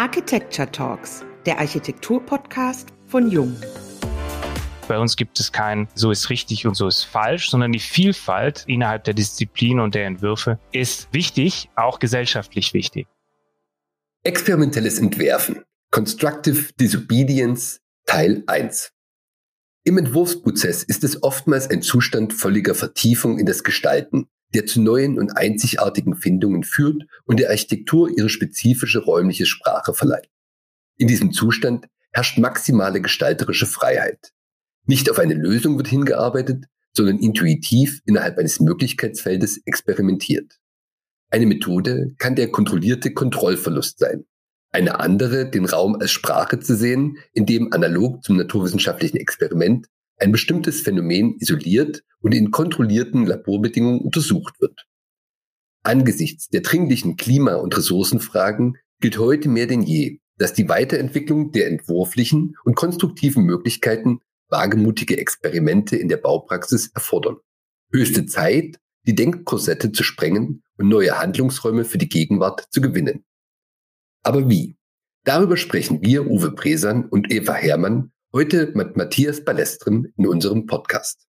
Architecture Talks, der Architektur-Podcast von Jung. Bei uns gibt es kein so ist richtig und so ist falsch, sondern die Vielfalt innerhalb der Disziplin und der Entwürfe ist wichtig, auch gesellschaftlich wichtig. Experimentelles Entwerfen. Constructive Disobedience Teil 1. Im Entwurfsprozess ist es oftmals ein Zustand völliger Vertiefung in das Gestalten, der zu neuen und einzigartigen Findungen führt und der Architektur ihre spezifische räumliche Sprache verleiht. In diesem Zustand herrscht maximale gestalterische Freiheit. Nicht auf eine Lösung wird hingearbeitet, sondern intuitiv innerhalb eines Möglichkeitsfeldes experimentiert. Eine Methode kann der kontrollierte Kontrollverlust sein. Eine andere, den Raum als Sprache zu sehen, in dem analog zum naturwissenschaftlichen Experiment ein bestimmtes Phänomen isoliert und in kontrollierten Laborbedingungen untersucht wird. Angesichts der dringlichen Klima- und Ressourcenfragen gilt heute mehr denn je, dass die Weiterentwicklung der entwurflichen und konstruktiven Möglichkeiten wagemutige Experimente in der Baupraxis erfordern. Höchste Zeit, die Denkkorsette zu sprengen und neue Handlungsräume für die Gegenwart zu gewinnen. Aber wie? Darüber sprechen wir, Uwe Bresan und Eva Herrmann, Heute mit Matthias Balestrim in unserem Podcast.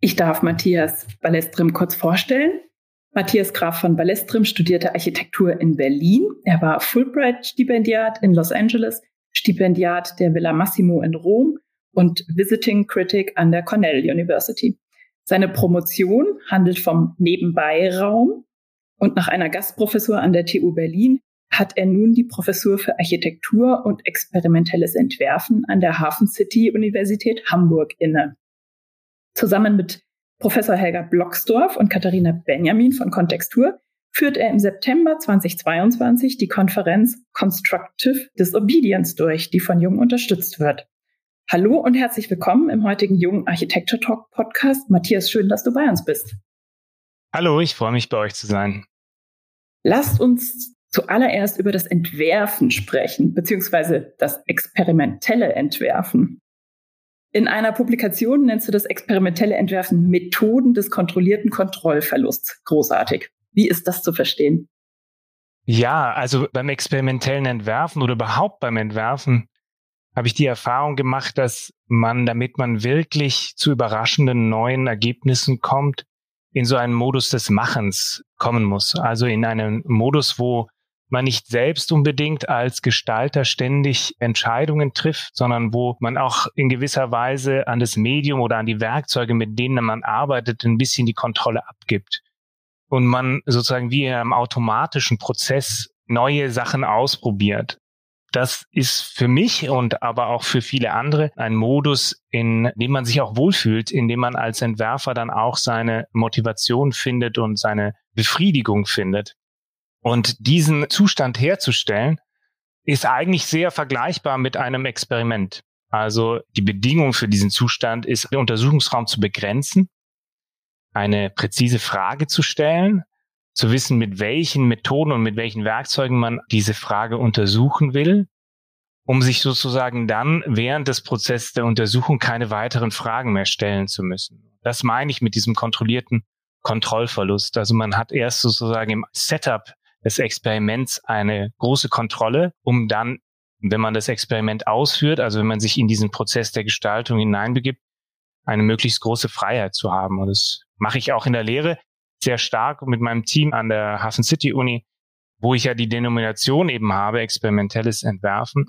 Ich darf Matthias Balestrim kurz vorstellen. Matthias Graf von Balestrim studierte Architektur in Berlin. Er war Fulbright-Stipendiat in Los Angeles, Stipendiat der Villa Massimo in Rom und Visiting Critic an der Cornell University. Seine Promotion handelt vom Nebenbeiraum und nach einer Gastprofessur an der TU Berlin hat er nun die Professur für Architektur und experimentelles Entwerfen an der Hafen City Universität Hamburg inne. Zusammen mit Professor Helga Blocksdorf und Katharina Benjamin von Kontextur führt er im September 2022 die Konferenz Constructive Disobedience durch, die von Jung unterstützt wird. Hallo und herzlich willkommen im heutigen Jung Architecture Talk Podcast. Matthias, schön, dass du bei uns bist. Hallo, ich freue mich bei euch zu sein. Lasst uns zuallererst über das Entwerfen sprechen, beziehungsweise das experimentelle Entwerfen. In einer Publikation nennst du das experimentelle Entwerfen Methoden des kontrollierten Kontrollverlusts. Großartig. Wie ist das zu verstehen? Ja, also beim experimentellen Entwerfen oder überhaupt beim Entwerfen habe ich die Erfahrung gemacht, dass man, damit man wirklich zu überraschenden neuen Ergebnissen kommt, in so einen Modus des Machens kommen muss. Also in einen Modus, wo man nicht selbst unbedingt als Gestalter ständig Entscheidungen trifft, sondern wo man auch in gewisser Weise an das Medium oder an die Werkzeuge, mit denen man arbeitet, ein bisschen die Kontrolle abgibt. Und man sozusagen wie in einem automatischen Prozess neue Sachen ausprobiert. Das ist für mich und aber auch für viele andere ein Modus, in dem man sich auch wohlfühlt, in dem man als Entwerfer dann auch seine Motivation findet und seine Befriedigung findet. Und diesen Zustand herzustellen, ist eigentlich sehr vergleichbar mit einem Experiment. Also die Bedingung für diesen Zustand ist, den Untersuchungsraum zu begrenzen, eine präzise Frage zu stellen, zu wissen, mit welchen Methoden und mit welchen Werkzeugen man diese Frage untersuchen will, um sich sozusagen dann während des Prozesses der Untersuchung keine weiteren Fragen mehr stellen zu müssen. Das meine ich mit diesem kontrollierten Kontrollverlust. Also man hat erst sozusagen im Setup des Experiments eine große Kontrolle, um dann, wenn man das Experiment ausführt, also wenn man sich in diesen Prozess der Gestaltung hineinbegibt, eine möglichst große Freiheit zu haben. Und das mache ich auch in der Lehre sehr stark mit meinem Team an der Hafen City Uni, wo ich ja die Denomination eben habe, experimentelles Entwerfen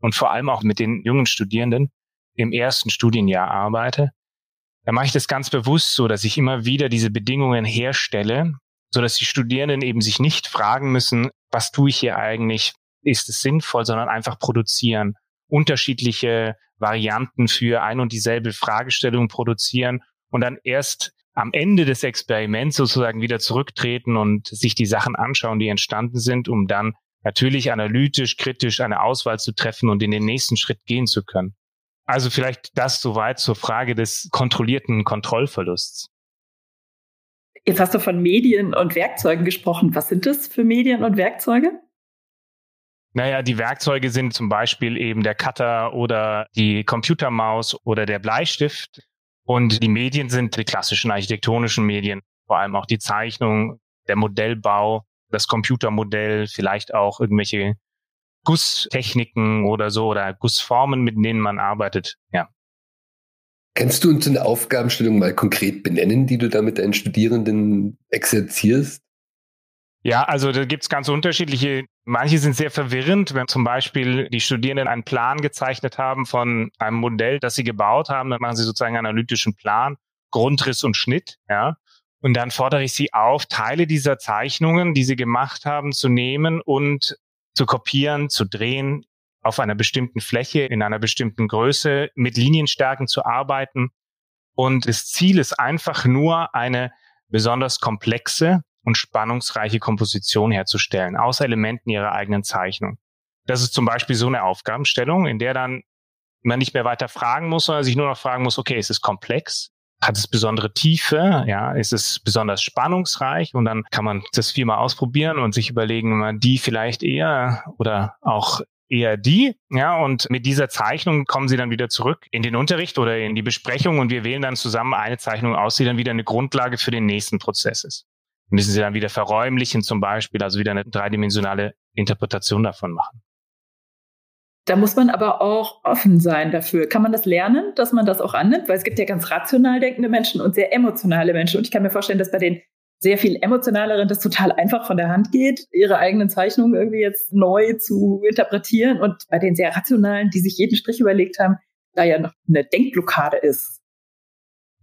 und vor allem auch mit den jungen Studierenden im ersten Studienjahr arbeite. Da mache ich das ganz bewusst so, dass ich immer wieder diese Bedingungen herstelle, so dass die Studierenden eben sich nicht fragen müssen, was tue ich hier eigentlich? Ist es sinnvoll, sondern einfach produzieren, unterschiedliche Varianten für ein und dieselbe Fragestellung produzieren und dann erst am Ende des Experiments sozusagen wieder zurücktreten und sich die Sachen anschauen, die entstanden sind, um dann natürlich analytisch, kritisch eine Auswahl zu treffen und in den nächsten Schritt gehen zu können. Also vielleicht das soweit zur Frage des kontrollierten Kontrollverlusts. Jetzt hast du von Medien und Werkzeugen gesprochen. Was sind das für Medien und Werkzeuge? Naja, die Werkzeuge sind zum Beispiel eben der Cutter oder die Computermaus oder der Bleistift. Und die Medien sind die klassischen architektonischen Medien, vor allem auch die Zeichnung, der Modellbau, das Computermodell, vielleicht auch irgendwelche Gusstechniken oder so oder Gussformen, mit denen man arbeitet. Ja. Kannst du uns eine Aufgabenstellung mal konkret benennen, die du da mit deinen Studierenden exerzierst? Ja, also da gibt's ganz unterschiedliche. Manche sind sehr verwirrend, wenn zum Beispiel die Studierenden einen Plan gezeichnet haben von einem Modell, das sie gebaut haben, dann machen sie sozusagen einen analytischen Plan, Grundriss und Schnitt, ja. Und dann fordere ich sie auf, Teile dieser Zeichnungen, die sie gemacht haben, zu nehmen und zu kopieren, zu drehen, auf einer bestimmten Fläche, in einer bestimmten Größe, mit Linienstärken zu arbeiten. Und das Ziel ist einfach nur eine besonders komplexe und spannungsreiche Komposition herzustellen, aus Elementen ihrer eigenen Zeichnung. Das ist zum Beispiel so eine Aufgabenstellung, in der dann man nicht mehr weiter fragen muss, sondern sich nur noch fragen muss, okay, ist es komplex? Hat es besondere Tiefe? Ja, ist es besonders spannungsreich? Und dann kann man das viermal ausprobieren und sich überlegen, die vielleicht eher oder auch eher die. Ja, und mit dieser Zeichnung kommen sie dann wieder zurück in den Unterricht oder in die Besprechung und wir wählen dann zusammen eine Zeichnung aus, die dann wieder eine Grundlage für den nächsten Prozess ist. Müssen sie dann wieder verräumlichen zum Beispiel, also wieder eine dreidimensionale Interpretation davon machen. Da muss man aber auch offen sein dafür. Kann man das lernen, dass man das auch annimmt? Weil es gibt ja ganz rational denkende Menschen und sehr emotionale Menschen. Und ich kann mir vorstellen, dass bei den sehr viel emotionaleren das total einfach von der Hand geht, ihre eigenen Zeichnungen irgendwie jetzt neu zu interpretieren. Und bei den sehr rationalen, die sich jeden Strich überlegt haben, da ja noch eine Denkblockade ist.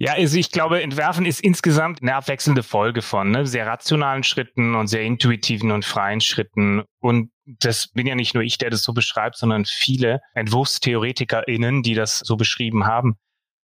Ja, also ich glaube, Entwerfen ist insgesamt eine abwechselnde Folge von ne, sehr rationalen Schritten und sehr intuitiven und freien Schritten. Und das bin ja nicht nur ich, der das so beschreibt, sondern viele EntwurfstheoretikerInnen, die das so beschrieben haben.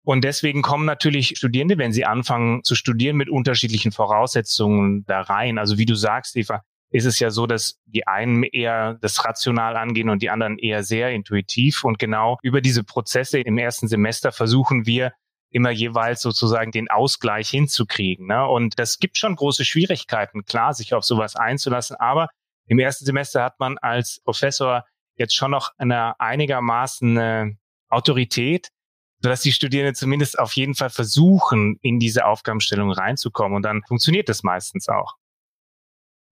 Und deswegen kommen natürlich Studierende, wenn sie anfangen zu studieren, mit unterschiedlichen Voraussetzungen da rein. Also wie du sagst, Eva, ist es ja so, dass die einen eher das rational angehen und die anderen eher sehr intuitiv. Und genau über diese Prozesse im ersten Semester versuchen wir immer jeweils sozusagen den Ausgleich hinzukriegen. Ne? Und das gibt schon große Schwierigkeiten, klar, sich auf sowas einzulassen. Aber im ersten Semester hat man als Professor jetzt schon noch eine einigermaßen äh, Autorität, sodass die Studierenden zumindest auf jeden Fall versuchen, in diese Aufgabenstellung reinzukommen. Und dann funktioniert das meistens auch.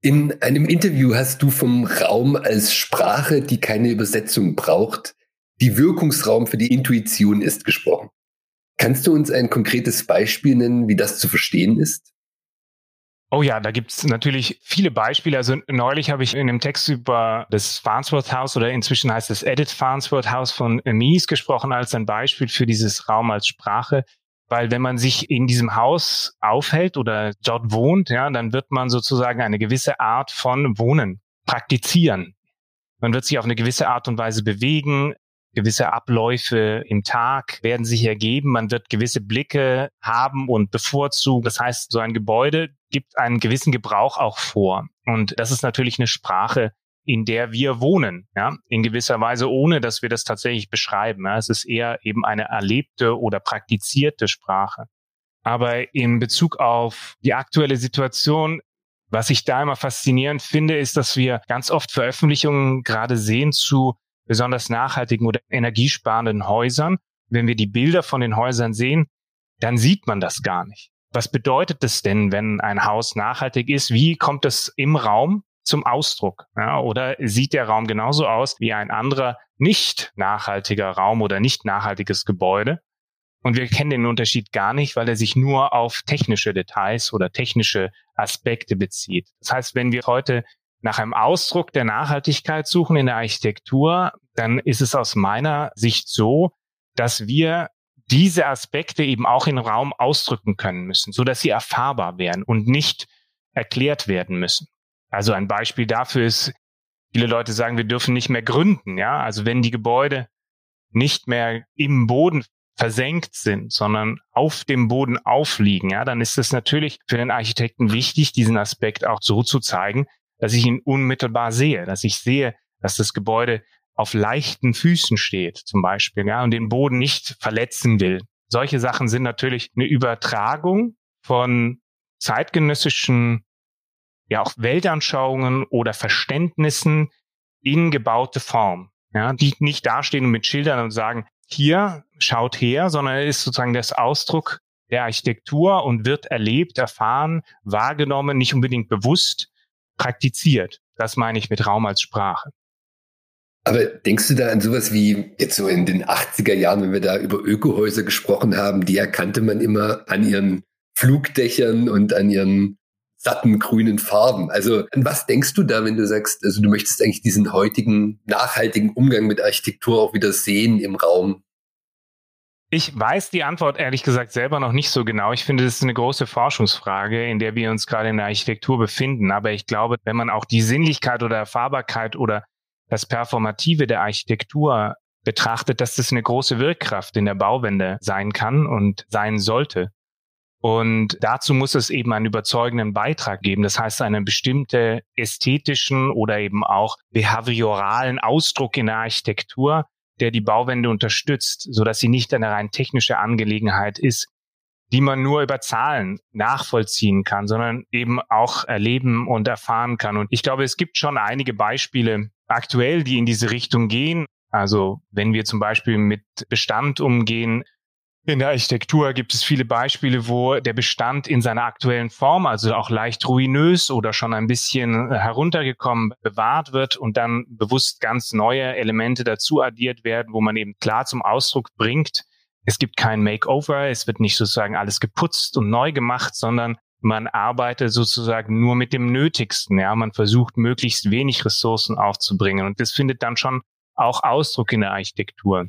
In einem Interview hast du vom Raum als Sprache, die keine Übersetzung braucht, die Wirkungsraum für die Intuition ist gesprochen. Kannst du uns ein konkretes Beispiel nennen, wie das zu verstehen ist? Oh ja, da gibt's natürlich viele Beispiele. Also neulich habe ich in einem Text über das Farnsworth House oder inzwischen heißt es Edit Farnsworth House von Mies gesprochen als ein Beispiel für dieses Raum als Sprache. Weil wenn man sich in diesem Haus aufhält oder dort wohnt, ja, dann wird man sozusagen eine gewisse Art von Wohnen praktizieren. Man wird sich auf eine gewisse Art und Weise bewegen gewisse Abläufe im Tag werden sich ergeben. Man wird gewisse Blicke haben und bevorzugen. Das heißt, so ein Gebäude gibt einen gewissen Gebrauch auch vor. Und das ist natürlich eine Sprache, in der wir wohnen, ja, in gewisser Weise, ohne dass wir das tatsächlich beschreiben. Ja. Es ist eher eben eine erlebte oder praktizierte Sprache. Aber in Bezug auf die aktuelle Situation, was ich da immer faszinierend finde, ist, dass wir ganz oft Veröffentlichungen gerade sehen zu besonders nachhaltigen oder energiesparenden Häusern. Wenn wir die Bilder von den Häusern sehen, dann sieht man das gar nicht. Was bedeutet es denn, wenn ein Haus nachhaltig ist? Wie kommt es im Raum zum Ausdruck? Ja, oder sieht der Raum genauso aus wie ein anderer nicht nachhaltiger Raum oder nicht nachhaltiges Gebäude? Und wir kennen den Unterschied gar nicht, weil er sich nur auf technische Details oder technische Aspekte bezieht. Das heißt, wenn wir heute nach einem Ausdruck der Nachhaltigkeit suchen in der Architektur, dann ist es aus meiner Sicht so, dass wir diese Aspekte eben auch im Raum ausdrücken können müssen, so dass sie erfahrbar werden und nicht erklärt werden müssen. Also ein Beispiel dafür ist, viele Leute sagen, wir dürfen nicht mehr gründen, ja. Also wenn die Gebäude nicht mehr im Boden versenkt sind, sondern auf dem Boden aufliegen, ja, dann ist es natürlich für den Architekten wichtig, diesen Aspekt auch so zu zeigen, dass ich ihn unmittelbar sehe, dass ich sehe, dass das Gebäude auf leichten Füßen steht, zum Beispiel, ja, und den Boden nicht verletzen will. Solche Sachen sind natürlich eine Übertragung von zeitgenössischen, ja, auch Weltanschauungen oder Verständnissen in gebaute Form, ja, die nicht dastehen mit Schildern und sagen, hier, schaut her, sondern er ist sozusagen das Ausdruck der Architektur und wird erlebt, erfahren, wahrgenommen, nicht unbedingt bewusst, praktiziert. Das meine ich mit Raum als Sprache. Aber denkst du da an sowas wie jetzt so in den 80er Jahren, wenn wir da über Ökohäuser gesprochen haben, die erkannte man immer an ihren Flugdächern und an ihren satten grünen Farben. Also an was denkst du da, wenn du sagst, also du möchtest eigentlich diesen heutigen nachhaltigen Umgang mit Architektur auch wieder sehen im Raum? Ich weiß die Antwort ehrlich gesagt selber noch nicht so genau. Ich finde, das ist eine große Forschungsfrage, in der wir uns gerade in der Architektur befinden. Aber ich glaube, wenn man auch die Sinnlichkeit oder Erfahrbarkeit oder das Performative der Architektur betrachtet, dass das eine große Wirkkraft in der Bauwende sein kann und sein sollte. Und dazu muss es eben einen überzeugenden Beitrag geben. Das heißt, einen bestimmte ästhetischen oder eben auch behavioralen Ausdruck in der Architektur, der die Bauwende unterstützt, so dass sie nicht eine rein technische Angelegenheit ist, die man nur über Zahlen nachvollziehen kann, sondern eben auch erleben und erfahren kann. Und ich glaube, es gibt schon einige Beispiele aktuell, die in diese Richtung gehen. Also wenn wir zum Beispiel mit Bestand umgehen, in der Architektur gibt es viele Beispiele, wo der Bestand in seiner aktuellen Form, also auch leicht ruinös oder schon ein bisschen heruntergekommen, bewahrt wird und dann bewusst ganz neue Elemente dazu addiert werden, wo man eben klar zum Ausdruck bringt, es gibt kein Makeover, es wird nicht sozusagen alles geputzt und neu gemacht, sondern man arbeitet sozusagen nur mit dem Nötigsten. Ja, man versucht möglichst wenig Ressourcen aufzubringen und das findet dann schon auch Ausdruck in der Architektur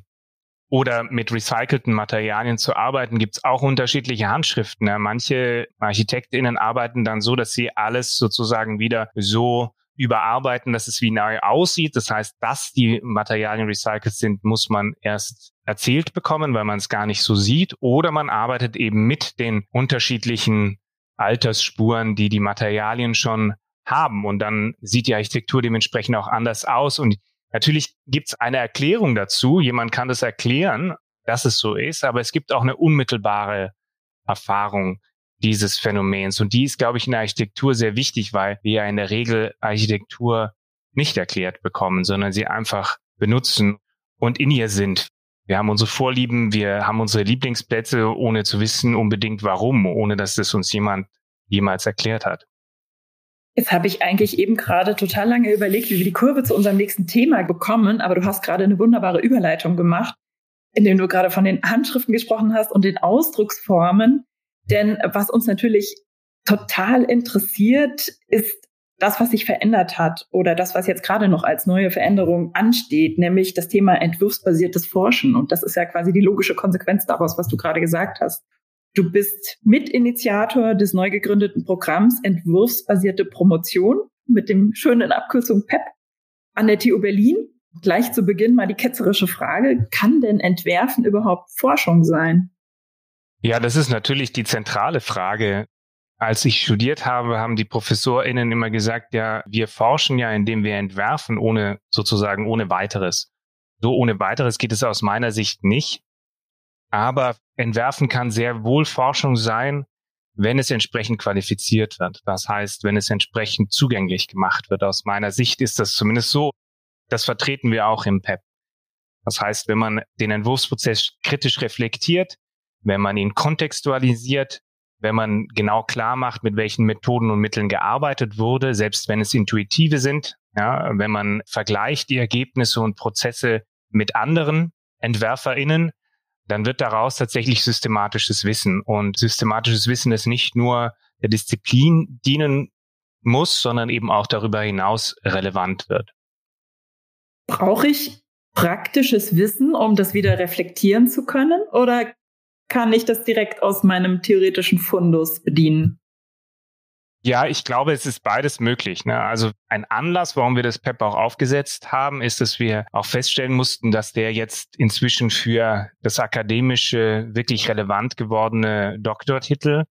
oder mit recycelten Materialien zu arbeiten, gibt es auch unterschiedliche Handschriften. Ja. Manche ArchitektInnen arbeiten dann so, dass sie alles sozusagen wieder so überarbeiten, dass es wie neu aussieht. Das heißt, dass die Materialien recycelt sind, muss man erst erzählt bekommen, weil man es gar nicht so sieht. Oder man arbeitet eben mit den unterschiedlichen Altersspuren, die die Materialien schon haben. Und dann sieht die Architektur dementsprechend auch anders aus. Und Natürlich gibt es eine Erklärung dazu. Jemand kann das erklären, dass es so ist, aber es gibt auch eine unmittelbare Erfahrung dieses Phänomens. Und die ist, glaube ich, in der Architektur sehr wichtig, weil wir ja in der Regel Architektur nicht erklärt bekommen, sondern sie einfach benutzen und in ihr sind. Wir haben unsere Vorlieben, wir haben unsere Lieblingsplätze, ohne zu wissen unbedingt warum, ohne dass das uns jemand jemals erklärt hat. Jetzt habe ich eigentlich eben gerade total lange überlegt, wie wir die Kurve zu unserem nächsten Thema bekommen, aber du hast gerade eine wunderbare Überleitung gemacht, indem du gerade von den Handschriften gesprochen hast und den Ausdrucksformen. Denn was uns natürlich total interessiert, ist das, was sich verändert hat oder das, was jetzt gerade noch als neue Veränderung ansteht, nämlich das Thema entwurfsbasiertes Forschen. Und das ist ja quasi die logische Konsequenz daraus, was du gerade gesagt hast. Du bist Mitinitiator des neu gegründeten Programms Entwurfsbasierte Promotion mit dem schönen Abkürzung PEP an der TU Berlin. Gleich zu Beginn mal die ketzerische Frage, kann denn Entwerfen überhaupt Forschung sein? Ja, das ist natürlich die zentrale Frage. Als ich studiert habe, haben die ProfessorInnen immer gesagt, ja, wir forschen ja, indem wir entwerfen, ohne sozusagen ohne weiteres. So ohne weiteres geht es aus meiner Sicht nicht. Aber entwerfen kann sehr wohl Forschung sein, wenn es entsprechend qualifiziert wird. Das heißt, wenn es entsprechend zugänglich gemacht wird. Aus meiner Sicht ist das zumindest so. Das vertreten wir auch im PEP. Das heißt, wenn man den Entwurfsprozess kritisch reflektiert, wenn man ihn kontextualisiert, wenn man genau klar macht, mit welchen Methoden und Mitteln gearbeitet wurde, selbst wenn es intuitive sind, ja, wenn man vergleicht die Ergebnisse und Prozesse mit anderen EntwerferInnen, dann wird daraus tatsächlich systematisches Wissen. Und systematisches Wissen, das nicht nur der Disziplin dienen muss, sondern eben auch darüber hinaus relevant wird. Brauche ich praktisches Wissen, um das wieder reflektieren zu können? Oder kann ich das direkt aus meinem theoretischen Fundus bedienen? Ja, ich glaube, es ist beides möglich. Ne? Also ein Anlass, warum wir das PEP auch aufgesetzt haben, ist, dass wir auch feststellen mussten, dass der jetzt inzwischen für das akademische wirklich relevant gewordene Doktortitel,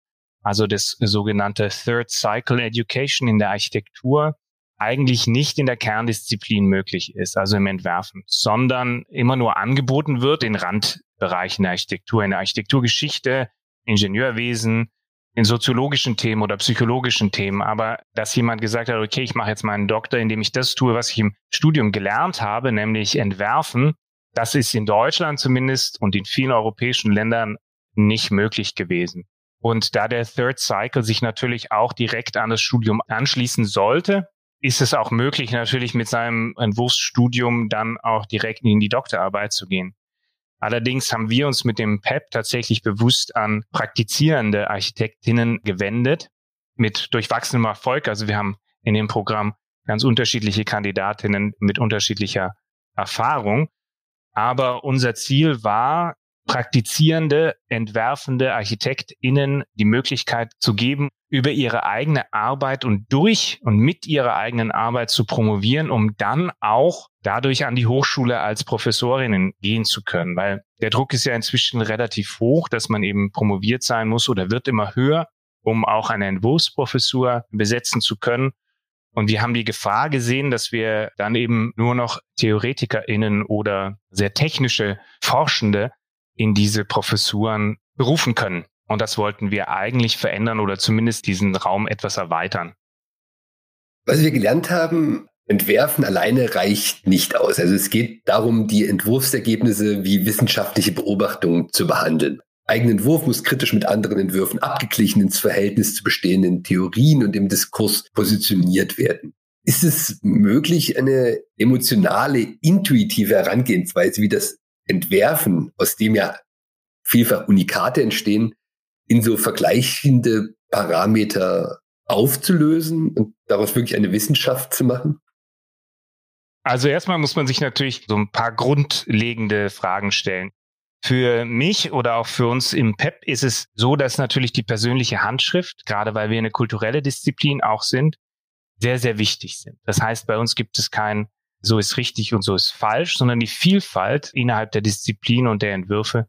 also das sogenannte Third Cycle Education in der Architektur, eigentlich nicht in der Kerndisziplin möglich ist, also im Entwerfen, sondern immer nur angeboten wird in Randbereichen der Architektur, in der Architekturgeschichte, Ingenieurwesen, in soziologischen Themen oder psychologischen Themen, aber dass jemand gesagt hat, okay, ich mache jetzt meinen Doktor, indem ich das tue, was ich im Studium gelernt habe, nämlich entwerfen, das ist in Deutschland zumindest und in vielen europäischen Ländern nicht möglich gewesen. Und da der Third Cycle sich natürlich auch direkt an das Studium anschließen sollte, ist es auch möglich, natürlich mit seinem Entwurfsstudium dann auch direkt in die Doktorarbeit zu gehen. Allerdings haben wir uns mit dem PEP tatsächlich bewusst an praktizierende Architektinnen gewendet, mit durchwachsenem Erfolg. Also wir haben in dem Programm ganz unterschiedliche Kandidatinnen mit unterschiedlicher Erfahrung. Aber unser Ziel war, praktizierende, entwerfende ArchitektInnen die Möglichkeit zu geben, über ihre eigene Arbeit und durch und mit ihrer eigenen Arbeit zu promovieren, um dann auch dadurch an die Hochschule als Professorinnen gehen zu können. Weil der Druck ist ja inzwischen relativ hoch, dass man eben promoviert sein muss oder wird immer höher, um auch eine Entwurfsprofessur besetzen zu können. Und wir haben die Gefahr gesehen, dass wir dann eben nur noch TheoretikerInnen oder sehr technische Forschende in diese Professuren berufen können. Und das wollten wir eigentlich verändern oder zumindest diesen Raum etwas erweitern. Was wir gelernt haben, Entwerfen alleine reicht nicht aus. Also es geht darum, die Entwurfsergebnisse wie wissenschaftliche Beobachtungen zu behandeln. Eigenen Entwurf muss kritisch mit anderen Entwürfen abgeglichen ins Verhältnis zu bestehenden Theorien und im Diskurs positioniert werden. Ist es möglich, eine emotionale, intuitive Herangehensweise wie das Entwerfen, aus dem ja vielfach Unikate entstehen, in so vergleichende Parameter aufzulösen und daraus wirklich eine Wissenschaft zu machen? Also erstmal muss man sich natürlich so ein paar grundlegende Fragen stellen. Für mich oder auch für uns im PEP ist es so, dass natürlich die persönliche Handschrift, gerade weil wir eine kulturelle Disziplin auch sind, sehr, sehr wichtig sind. Das heißt, bei uns gibt es kein so ist richtig und so ist falsch, sondern die Vielfalt innerhalb der Disziplin und der Entwürfe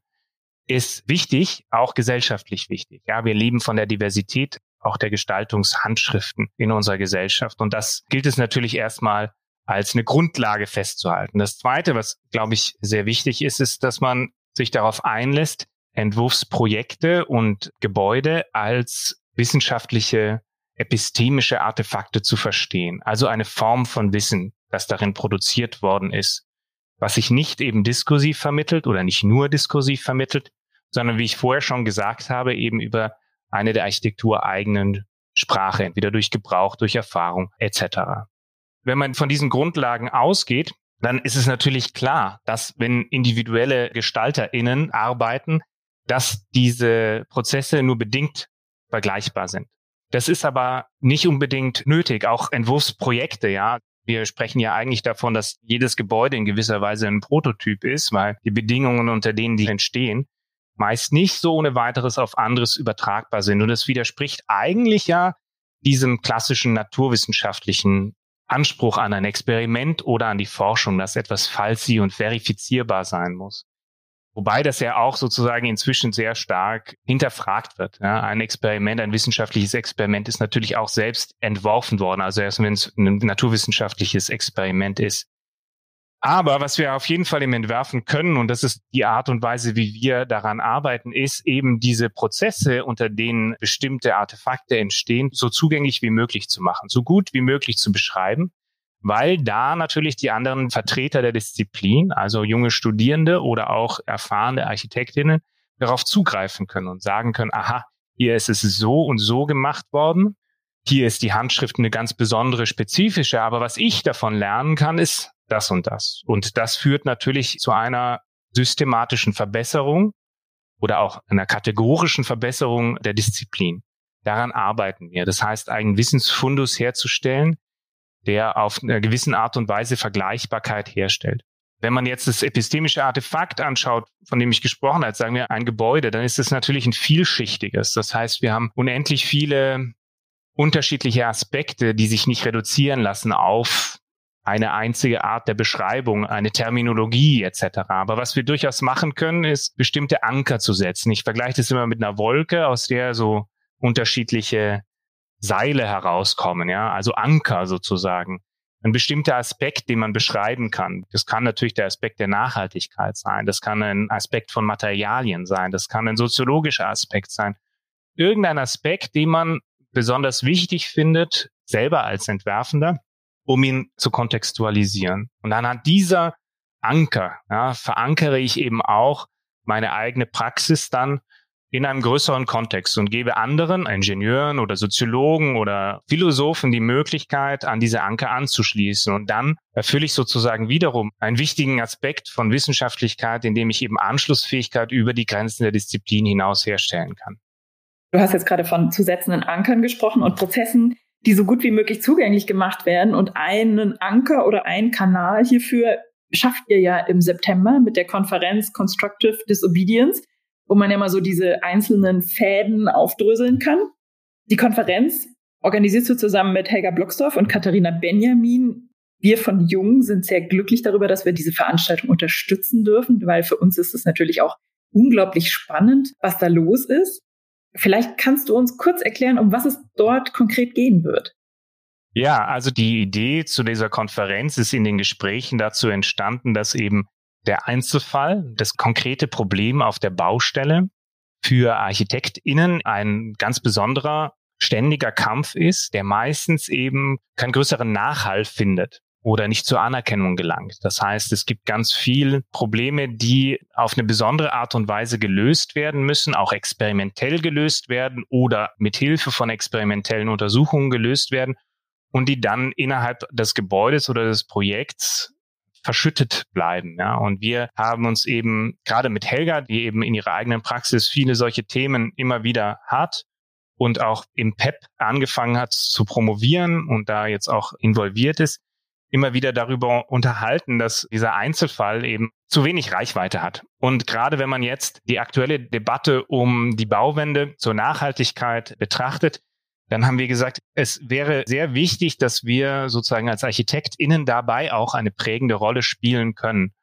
ist wichtig, auch gesellschaftlich wichtig. Ja, wir leben von der Diversität auch der Gestaltungshandschriften in unserer Gesellschaft. Und das gilt es natürlich erstmal als eine Grundlage festzuhalten. Das Zweite, was, glaube ich, sehr wichtig ist, ist, dass man sich darauf einlässt, Entwurfsprojekte und Gebäude als wissenschaftliche, epistemische Artefakte zu verstehen. Also eine Form von Wissen, das darin produziert worden ist, was sich nicht eben diskursiv vermittelt oder nicht nur diskursiv vermittelt, sondern wie ich vorher schon gesagt habe, eben über eine der Architektur eigenen Sprache, entweder durch Gebrauch, durch Erfahrung etc. Wenn man von diesen Grundlagen ausgeht, dann ist es natürlich klar, dass wenn individuelle GestalterInnen arbeiten, dass diese Prozesse nur bedingt vergleichbar sind. Das ist aber nicht unbedingt nötig. Auch Entwurfsprojekte, ja, wir sprechen ja eigentlich davon, dass jedes Gebäude in gewisser Weise ein Prototyp ist, weil die Bedingungen, unter denen die entstehen, meist nicht so ohne weiteres auf anderes übertragbar sind. Und das widerspricht eigentlich ja diesem klassischen naturwissenschaftlichen Anspruch an ein Experiment oder an die Forschung, dass etwas falsi und verifizierbar sein muss. Wobei das ja auch sozusagen inzwischen sehr stark hinterfragt wird. Ja, ein Experiment, ein wissenschaftliches Experiment ist natürlich auch selbst entworfen worden, also erst wenn es ein naturwissenschaftliches Experiment ist. Aber was wir auf jeden Fall im Entwerfen können, und das ist die Art und Weise, wie wir daran arbeiten, ist eben diese Prozesse, unter denen bestimmte Artefakte entstehen, so zugänglich wie möglich zu machen, so gut wie möglich zu beschreiben weil da natürlich die anderen Vertreter der Disziplin, also junge Studierende oder auch erfahrene Architektinnen, darauf zugreifen können und sagen können, aha, hier ist es so und so gemacht worden. Hier ist die Handschrift eine ganz besondere, spezifische, aber was ich davon lernen kann, ist das und das. Und das führt natürlich zu einer systematischen Verbesserung oder auch einer kategorischen Verbesserung der Disziplin. Daran arbeiten wir. Das heißt, einen Wissensfundus herzustellen, der auf eine gewissen Art und Weise Vergleichbarkeit herstellt. Wenn man jetzt das epistemische Artefakt anschaut, von dem ich gesprochen habe, sagen wir ein Gebäude, dann ist es natürlich ein vielschichtiges. Das heißt, wir haben unendlich viele unterschiedliche Aspekte, die sich nicht reduzieren lassen auf eine einzige Art der Beschreibung, eine Terminologie etc. Aber was wir durchaus machen können, ist bestimmte Anker zu setzen. Ich vergleiche das immer mit einer Wolke, aus der so unterschiedliche Seile herauskommen, ja, also Anker sozusagen. Ein bestimmter Aspekt, den man beschreiben kann. Das kann natürlich der Aspekt der Nachhaltigkeit sein. Das kann ein Aspekt von Materialien sein. Das kann ein soziologischer Aspekt sein. Irgendein Aspekt, den man besonders wichtig findet, selber als Entwerfender, um ihn zu kontextualisieren. Und anhand dieser Anker ja, verankere ich eben auch meine eigene Praxis dann in einem größeren Kontext und gebe anderen, Ingenieuren oder Soziologen oder Philosophen die Möglichkeit, an diese Anker anzuschließen. Und dann erfülle ich sozusagen wiederum einen wichtigen Aspekt von Wissenschaftlichkeit, indem ich eben Anschlussfähigkeit über die Grenzen der Disziplin hinaus herstellen kann. Du hast jetzt gerade von zusätzenden Ankern gesprochen und Prozessen, die so gut wie möglich zugänglich gemacht werden. Und einen Anker oder einen Kanal hierfür schafft ihr ja im September mit der Konferenz Constructive Disobedience wo man ja mal so diese einzelnen Fäden aufdröseln kann. Die Konferenz organisierst du zusammen mit Helga Blocksdorf und Katharina Benjamin. Wir von Jung sind sehr glücklich darüber, dass wir diese Veranstaltung unterstützen dürfen, weil für uns ist es natürlich auch unglaublich spannend, was da los ist. Vielleicht kannst du uns kurz erklären, um was es dort konkret gehen wird. Ja, also die Idee zu dieser Konferenz ist in den Gesprächen dazu entstanden, dass eben der Einzelfall, das konkrete Problem auf der Baustelle für ArchitektInnen ein ganz besonderer, ständiger Kampf ist, der meistens eben keinen größeren Nachhall findet oder nicht zur Anerkennung gelangt. Das heißt, es gibt ganz viele Probleme, die auf eine besondere Art und Weise gelöst werden müssen, auch experimentell gelöst werden oder mit Hilfe von experimentellen Untersuchungen gelöst werden und die dann innerhalb des Gebäudes oder des Projekts verschüttet bleiben. Ja, und wir haben uns eben gerade mit Helga, die eben in ihrer eigenen Praxis viele solche Themen immer wieder hat und auch im PEP angefangen hat zu promovieren und da jetzt auch involviert ist, immer wieder darüber unterhalten, dass dieser Einzelfall eben zu wenig Reichweite hat. Und gerade wenn man jetzt die aktuelle Debatte um die Bauwende zur Nachhaltigkeit betrachtet, dann haben wir gesagt, es wäre sehr wichtig, dass wir sozusagen als ArchitektInnen dabei auch eine prägende Rolle spielen können.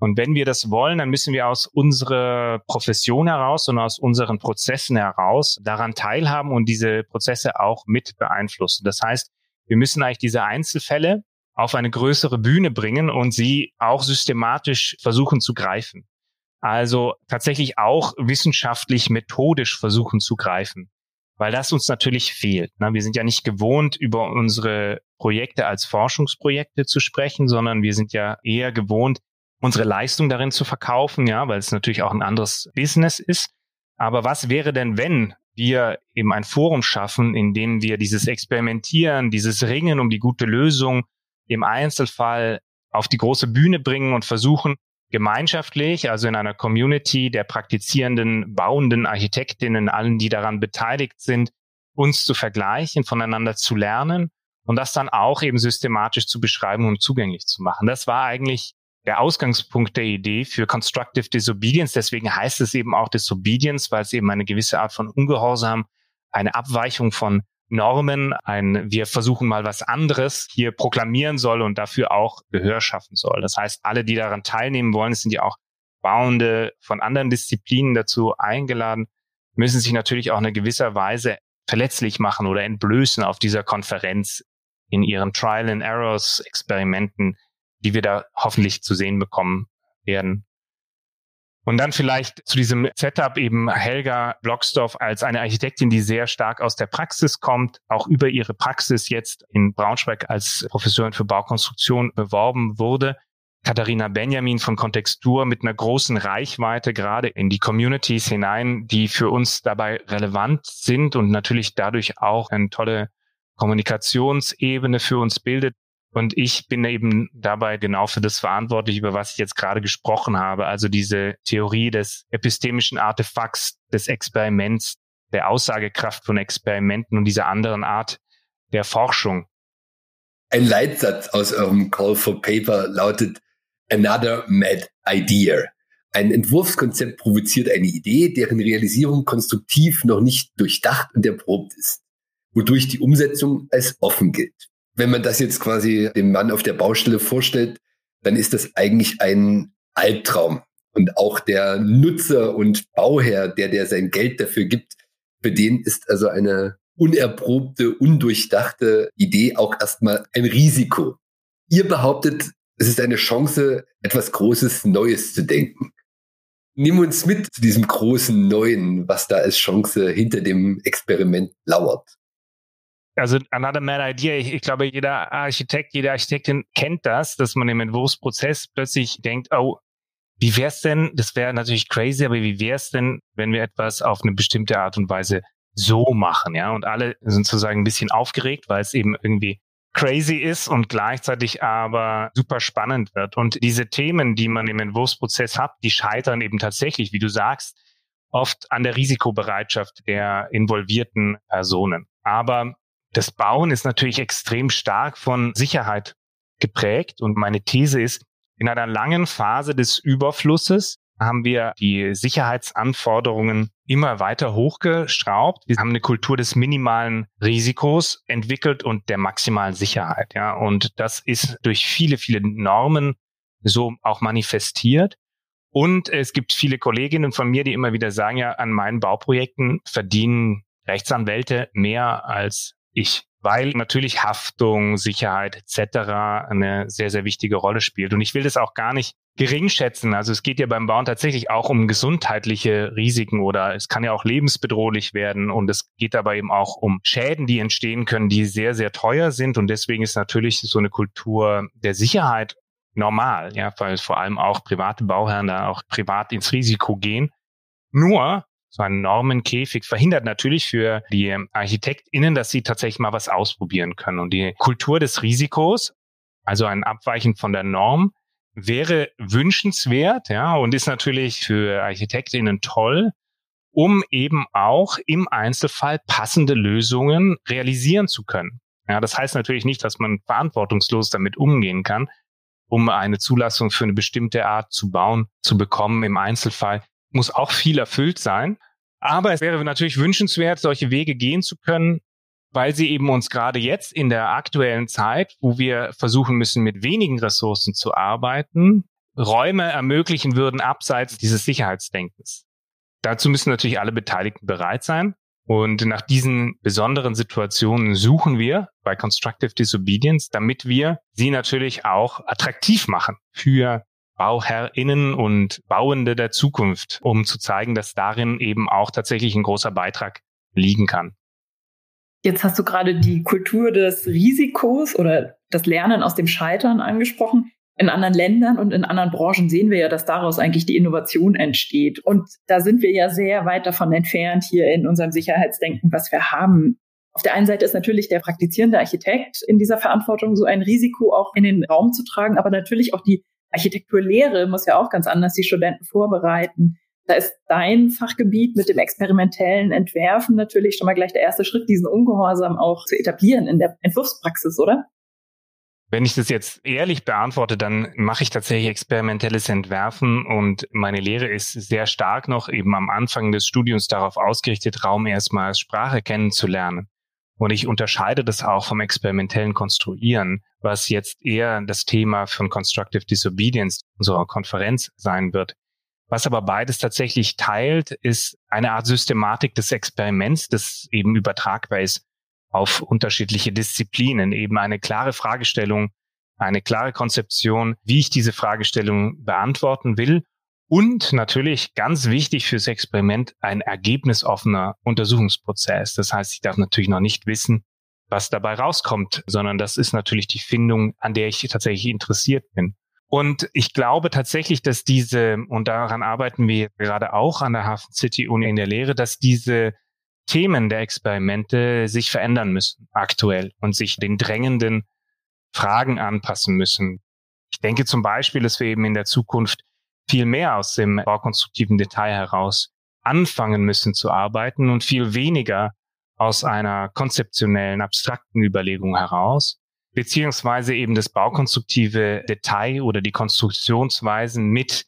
Und wenn wir das wollen, dann müssen wir aus unserer Profession heraus und aus unseren Prozessen heraus daran teilhaben und diese Prozesse auch mit beeinflussen. Das heißt, wir müssen eigentlich diese Einzelfälle auf eine größere Bühne bringen und sie auch systematisch versuchen zu greifen. Also tatsächlich auch wissenschaftlich methodisch versuchen zu greifen weil das uns natürlich fehlt. Ne? Wir sind ja nicht gewohnt, über unsere Projekte als Forschungsprojekte zu sprechen, sondern wir sind ja eher gewohnt, unsere Leistung darin zu verkaufen, ja, weil es natürlich auch ein anderes Business ist. Aber was wäre denn, wenn wir eben ein Forum schaffen, in dem wir dieses Experimentieren, dieses Ringen um die gute Lösung im Einzelfall auf die große Bühne bringen und versuchen, gemeinschaftlich, also in einer Community der praktizierenden, bauenden Architektinnen, allen, die daran beteiligt sind, uns zu vergleichen, voneinander zu lernen und das dann auch eben systematisch zu beschreiben und zugänglich zu machen. Das war eigentlich der Ausgangspunkt der Idee für Constructive Disobedience. Deswegen heißt es eben auch Disobedience, weil es eben eine gewisse Art von Ungehorsam, eine Abweichung von Normen, ein wir versuchen mal was anderes hier proklamieren soll und dafür auch Gehör schaffen soll. Das heißt, alle, die daran teilnehmen wollen, sind ja auch Bauende von anderen Disziplinen dazu eingeladen, müssen sich natürlich auch in gewisser Weise verletzlich machen oder entblößen auf dieser Konferenz in ihren Trial and Errors Experimenten, die wir da hoffentlich zu sehen bekommen werden. Und dann vielleicht zu diesem Setup eben Helga Blocksdorf als eine Architektin, die sehr stark aus der Praxis kommt, auch über ihre Praxis jetzt in Braunschweig als Professorin für Baukonstruktion beworben wurde. Katharina Benjamin von Kontextur mit einer großen Reichweite gerade in die Communities hinein, die für uns dabei relevant sind und natürlich dadurch auch eine tolle Kommunikationsebene für uns bildet. Und ich bin eben dabei genau für das verantwortlich, über was ich jetzt gerade gesprochen habe. Also diese Theorie des epistemischen Artefakts, des Experiments, der Aussagekraft von Experimenten und dieser anderen Art der Forschung. Ein Leitsatz aus eurem Call for Paper lautet Another Mad Idea. Ein Entwurfskonzept provoziert eine Idee, deren Realisierung konstruktiv noch nicht durchdacht und erprobt ist, wodurch die Umsetzung als offen gilt wenn man das jetzt quasi dem Mann auf der Baustelle vorstellt, dann ist das eigentlich ein Albtraum. Und auch der Nutzer und Bauherr, der, der sein Geld dafür gibt, für den ist also eine unerprobte, undurchdachte Idee auch erstmal ein Risiko. Ihr behauptet, es ist eine Chance, etwas Großes Neues zu denken. Nimm uns mit zu diesem großen Neuen, was da als Chance hinter dem Experiment lauert also another mad idea. Ich, ich, glaube, jeder Architekt, jede Architektin kennt das, dass man im Entwurfsprozess plötzlich denkt, oh, wie wäre es denn, das wäre natürlich crazy, aber wie wäre es denn, wenn wir etwas auf eine bestimmte Art und Weise so machen, ja? Und alle sind sozusagen ein bisschen aufgeregt, weil es eben irgendwie crazy ist und gleichzeitig aber super spannend wird. Und diese Themen, die man im Entwurfsprozess hat, die scheitern eben tatsächlich, wie du sagst, oft an der Risikobereitschaft der involvierten Personen. Aber das Bauen ist natürlich extrem stark von Sicherheit geprägt. Und meine These ist, in einer langen Phase des Überflusses haben wir die Sicherheitsanforderungen immer weiter hochgeschraubt. Wir haben eine Kultur des minimalen Risikos entwickelt und der maximalen Sicherheit. Ja, und das ist durch viele, viele Normen so auch manifestiert. Und es gibt viele Kolleginnen von mir, die immer wieder sagen, ja, an meinen Bauprojekten verdienen Rechtsanwälte mehr als ich weil natürlich Haftung, Sicherheit etc. eine sehr, sehr wichtige Rolle spielt. Und ich will das auch gar nicht gering schätzen. Also es geht ja beim Bauen tatsächlich auch um gesundheitliche Risiken oder es kann ja auch lebensbedrohlich werden und es geht dabei eben auch um Schäden, die entstehen können, die sehr, sehr teuer sind. Und deswegen ist natürlich so eine Kultur der Sicherheit normal, ja, weil vor allem auch private Bauherren da auch privat ins Risiko gehen. Nur so ein Normenkäfig verhindert natürlich für die ArchitektInnen, dass sie tatsächlich mal was ausprobieren können. Und die Kultur des Risikos, also ein Abweichen von der Norm, wäre wünschenswert, ja, und ist natürlich für ArchitektInnen toll, um eben auch im Einzelfall passende Lösungen realisieren zu können. Ja, das heißt natürlich nicht, dass man verantwortungslos damit umgehen kann, um eine Zulassung für eine bestimmte Art zu bauen, zu bekommen im Einzelfall muss auch viel erfüllt sein. Aber es wäre natürlich wünschenswert, solche Wege gehen zu können, weil sie eben uns gerade jetzt in der aktuellen Zeit, wo wir versuchen müssen, mit wenigen Ressourcen zu arbeiten, Räume ermöglichen würden abseits dieses Sicherheitsdenkens. Dazu müssen natürlich alle Beteiligten bereit sein. Und nach diesen besonderen Situationen suchen wir bei Constructive Disobedience, damit wir sie natürlich auch attraktiv machen für BauherrInnen und Bauende der Zukunft, um zu zeigen, dass darin eben auch tatsächlich ein großer Beitrag liegen kann. Jetzt hast du gerade die Kultur des Risikos oder das Lernen aus dem Scheitern angesprochen. In anderen Ländern und in anderen Branchen sehen wir ja, dass daraus eigentlich die Innovation entsteht. Und da sind wir ja sehr weit davon entfernt hier in unserem Sicherheitsdenken, was wir haben. Auf der einen Seite ist natürlich der praktizierende Architekt in dieser Verantwortung, so ein Risiko auch in den Raum zu tragen, aber natürlich auch die Architekturlehre muss ja auch ganz anders die Studenten vorbereiten. Da ist dein Fachgebiet mit dem experimentellen Entwerfen natürlich schon mal gleich der erste Schritt, diesen Ungehorsam auch zu etablieren in der Entwurfspraxis, oder? Wenn ich das jetzt ehrlich beantworte, dann mache ich tatsächlich experimentelles Entwerfen und meine Lehre ist sehr stark noch eben am Anfang des Studiums darauf ausgerichtet, Raum erstmal als Sprache kennenzulernen. Und ich unterscheide das auch vom experimentellen Konstruieren, was jetzt eher das Thema von Constructive Disobedience unserer Konferenz sein wird. Was aber beides tatsächlich teilt, ist eine Art Systematik des Experiments, das eben übertragbar ist auf unterschiedliche Disziplinen, eben eine klare Fragestellung, eine klare Konzeption, wie ich diese Fragestellung beantworten will und natürlich ganz wichtig fürs Experiment ein ergebnisoffener Untersuchungsprozess. Das heißt, ich darf natürlich noch nicht wissen, was dabei rauskommt, sondern das ist natürlich die Findung, an der ich tatsächlich interessiert bin. Und ich glaube tatsächlich, dass diese, und daran arbeiten wir gerade auch an der Hafen City Uni in der Lehre, dass diese Themen der Experimente sich verändern müssen aktuell und sich den drängenden Fragen anpassen müssen. Ich denke zum Beispiel, dass wir eben in der Zukunft viel mehr aus dem baukonstruktiven Detail heraus anfangen müssen zu arbeiten und viel weniger aus einer konzeptionellen, abstrakten Überlegung heraus, beziehungsweise eben das baukonstruktive Detail oder die Konstruktionsweisen mit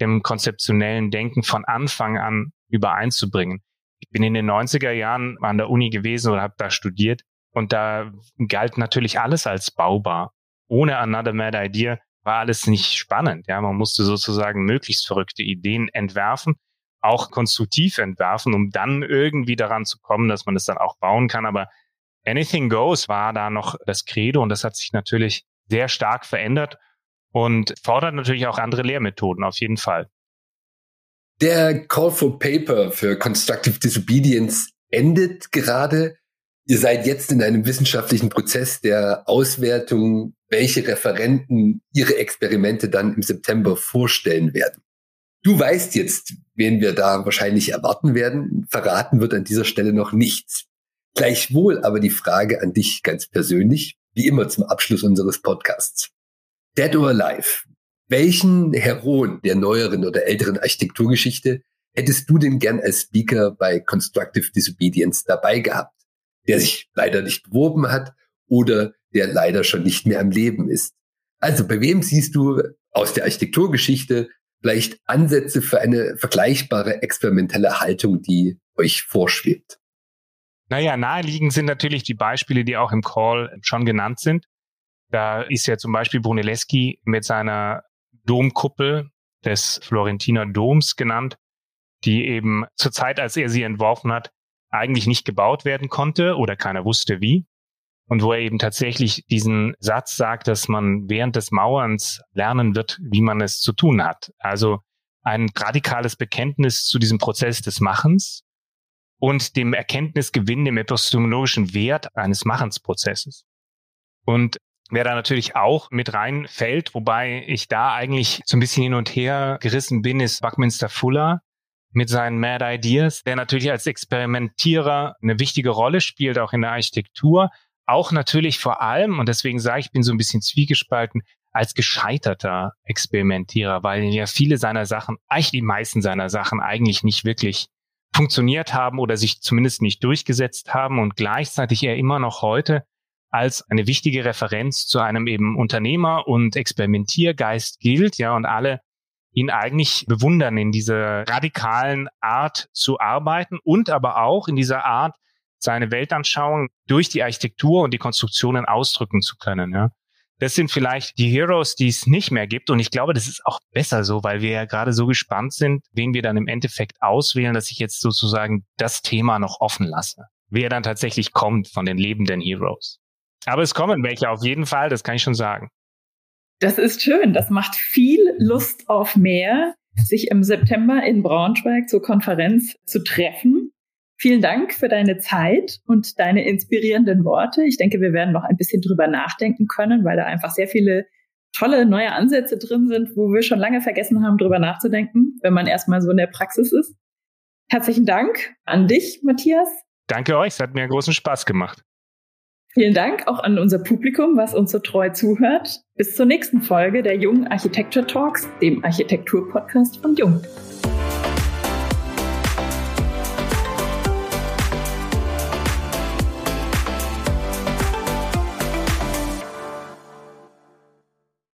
dem konzeptionellen Denken von Anfang an übereinzubringen. Ich bin in den 90er Jahren an der Uni gewesen oder habe da studiert und da galt natürlich alles als baubar. Ohne Another Mad Idea war alles nicht spannend. Ja, man musste sozusagen möglichst verrückte Ideen entwerfen, auch konstruktiv entwerfen, um dann irgendwie daran zu kommen, dass man es dann auch bauen kann. Aber anything goes war da noch das Credo und das hat sich natürlich sehr stark verändert und fordert natürlich auch andere Lehrmethoden auf jeden Fall. Der Call for Paper für Constructive Disobedience endet gerade. Ihr seid jetzt in einem wissenschaftlichen Prozess der Auswertung, welche Referenten ihre Experimente dann im September vorstellen werden. Du weißt jetzt, wen wir da wahrscheinlich erwarten werden. Verraten wird an dieser Stelle noch nichts. Gleichwohl aber die Frage an dich ganz persönlich, wie immer zum Abschluss unseres Podcasts. Dead or Alive, welchen Heron der neueren oder älteren Architekturgeschichte hättest du denn gern als Speaker bei Constructive Disobedience dabei gehabt, der sich leider nicht beworben hat oder der leider schon nicht mehr am Leben ist? Also bei wem siehst du aus der Architekturgeschichte vielleicht Ansätze für eine vergleichbare experimentelle Haltung, die euch vorschwebt? Naja, naheliegend sind natürlich die Beispiele, die auch im Call schon genannt sind. Da ist ja zum Beispiel Brunelleschi mit seiner Domkuppel des Florentiner Doms genannt, die eben zur Zeit, als er sie entworfen hat, eigentlich nicht gebaut werden konnte oder keiner wusste wie und wo er eben tatsächlich diesen Satz sagt, dass man während des Mauerns lernen wird, wie man es zu tun hat. Also ein radikales Bekenntnis zu diesem Prozess des Machens und dem Erkenntnisgewinn, dem epistemologischen Wert eines Machensprozesses. Und wer da natürlich auch mit reinfällt, wobei ich da eigentlich so ein bisschen hin und her gerissen bin, ist Buckminster Fuller mit seinen Mad Ideas, der natürlich als Experimentierer eine wichtige Rolle spielt, auch in der Architektur, auch natürlich vor allem, und deswegen sage ich, bin so ein bisschen zwiegespalten, als gescheiterter Experimentierer, weil ja viele seiner Sachen, eigentlich die meisten seiner Sachen eigentlich nicht wirklich funktioniert haben oder sich zumindest nicht durchgesetzt haben und gleichzeitig er immer noch heute als eine wichtige Referenz zu einem eben Unternehmer und Experimentiergeist gilt, ja, und alle ihn eigentlich bewundern in dieser radikalen Art zu arbeiten und aber auch in dieser Art, seine Weltanschauung durch die Architektur und die Konstruktionen ausdrücken zu können. Ja. Das sind vielleicht die Heroes, die es nicht mehr gibt. Und ich glaube, das ist auch besser so, weil wir ja gerade so gespannt sind, wen wir dann im Endeffekt auswählen, dass ich jetzt sozusagen das Thema noch offen lasse. Wer dann tatsächlich kommt von den lebenden Heroes. Aber es kommen welche auf jeden Fall, das kann ich schon sagen. Das ist schön. Das macht viel Lust auf mehr, sich im September in Braunschweig zur Konferenz zu treffen Vielen Dank für deine Zeit und deine inspirierenden Worte. Ich denke, wir werden noch ein bisschen drüber nachdenken können, weil da einfach sehr viele tolle neue Ansätze drin sind, wo wir schon lange vergessen haben, drüber nachzudenken, wenn man erstmal so in der Praxis ist. Herzlichen Dank an dich, Matthias. Danke euch, es hat mir großen Spaß gemacht. Vielen Dank auch an unser Publikum, was uns so treu zuhört. Bis zur nächsten Folge der Jung Architecture Talks, dem Architektur-Podcast von Jung.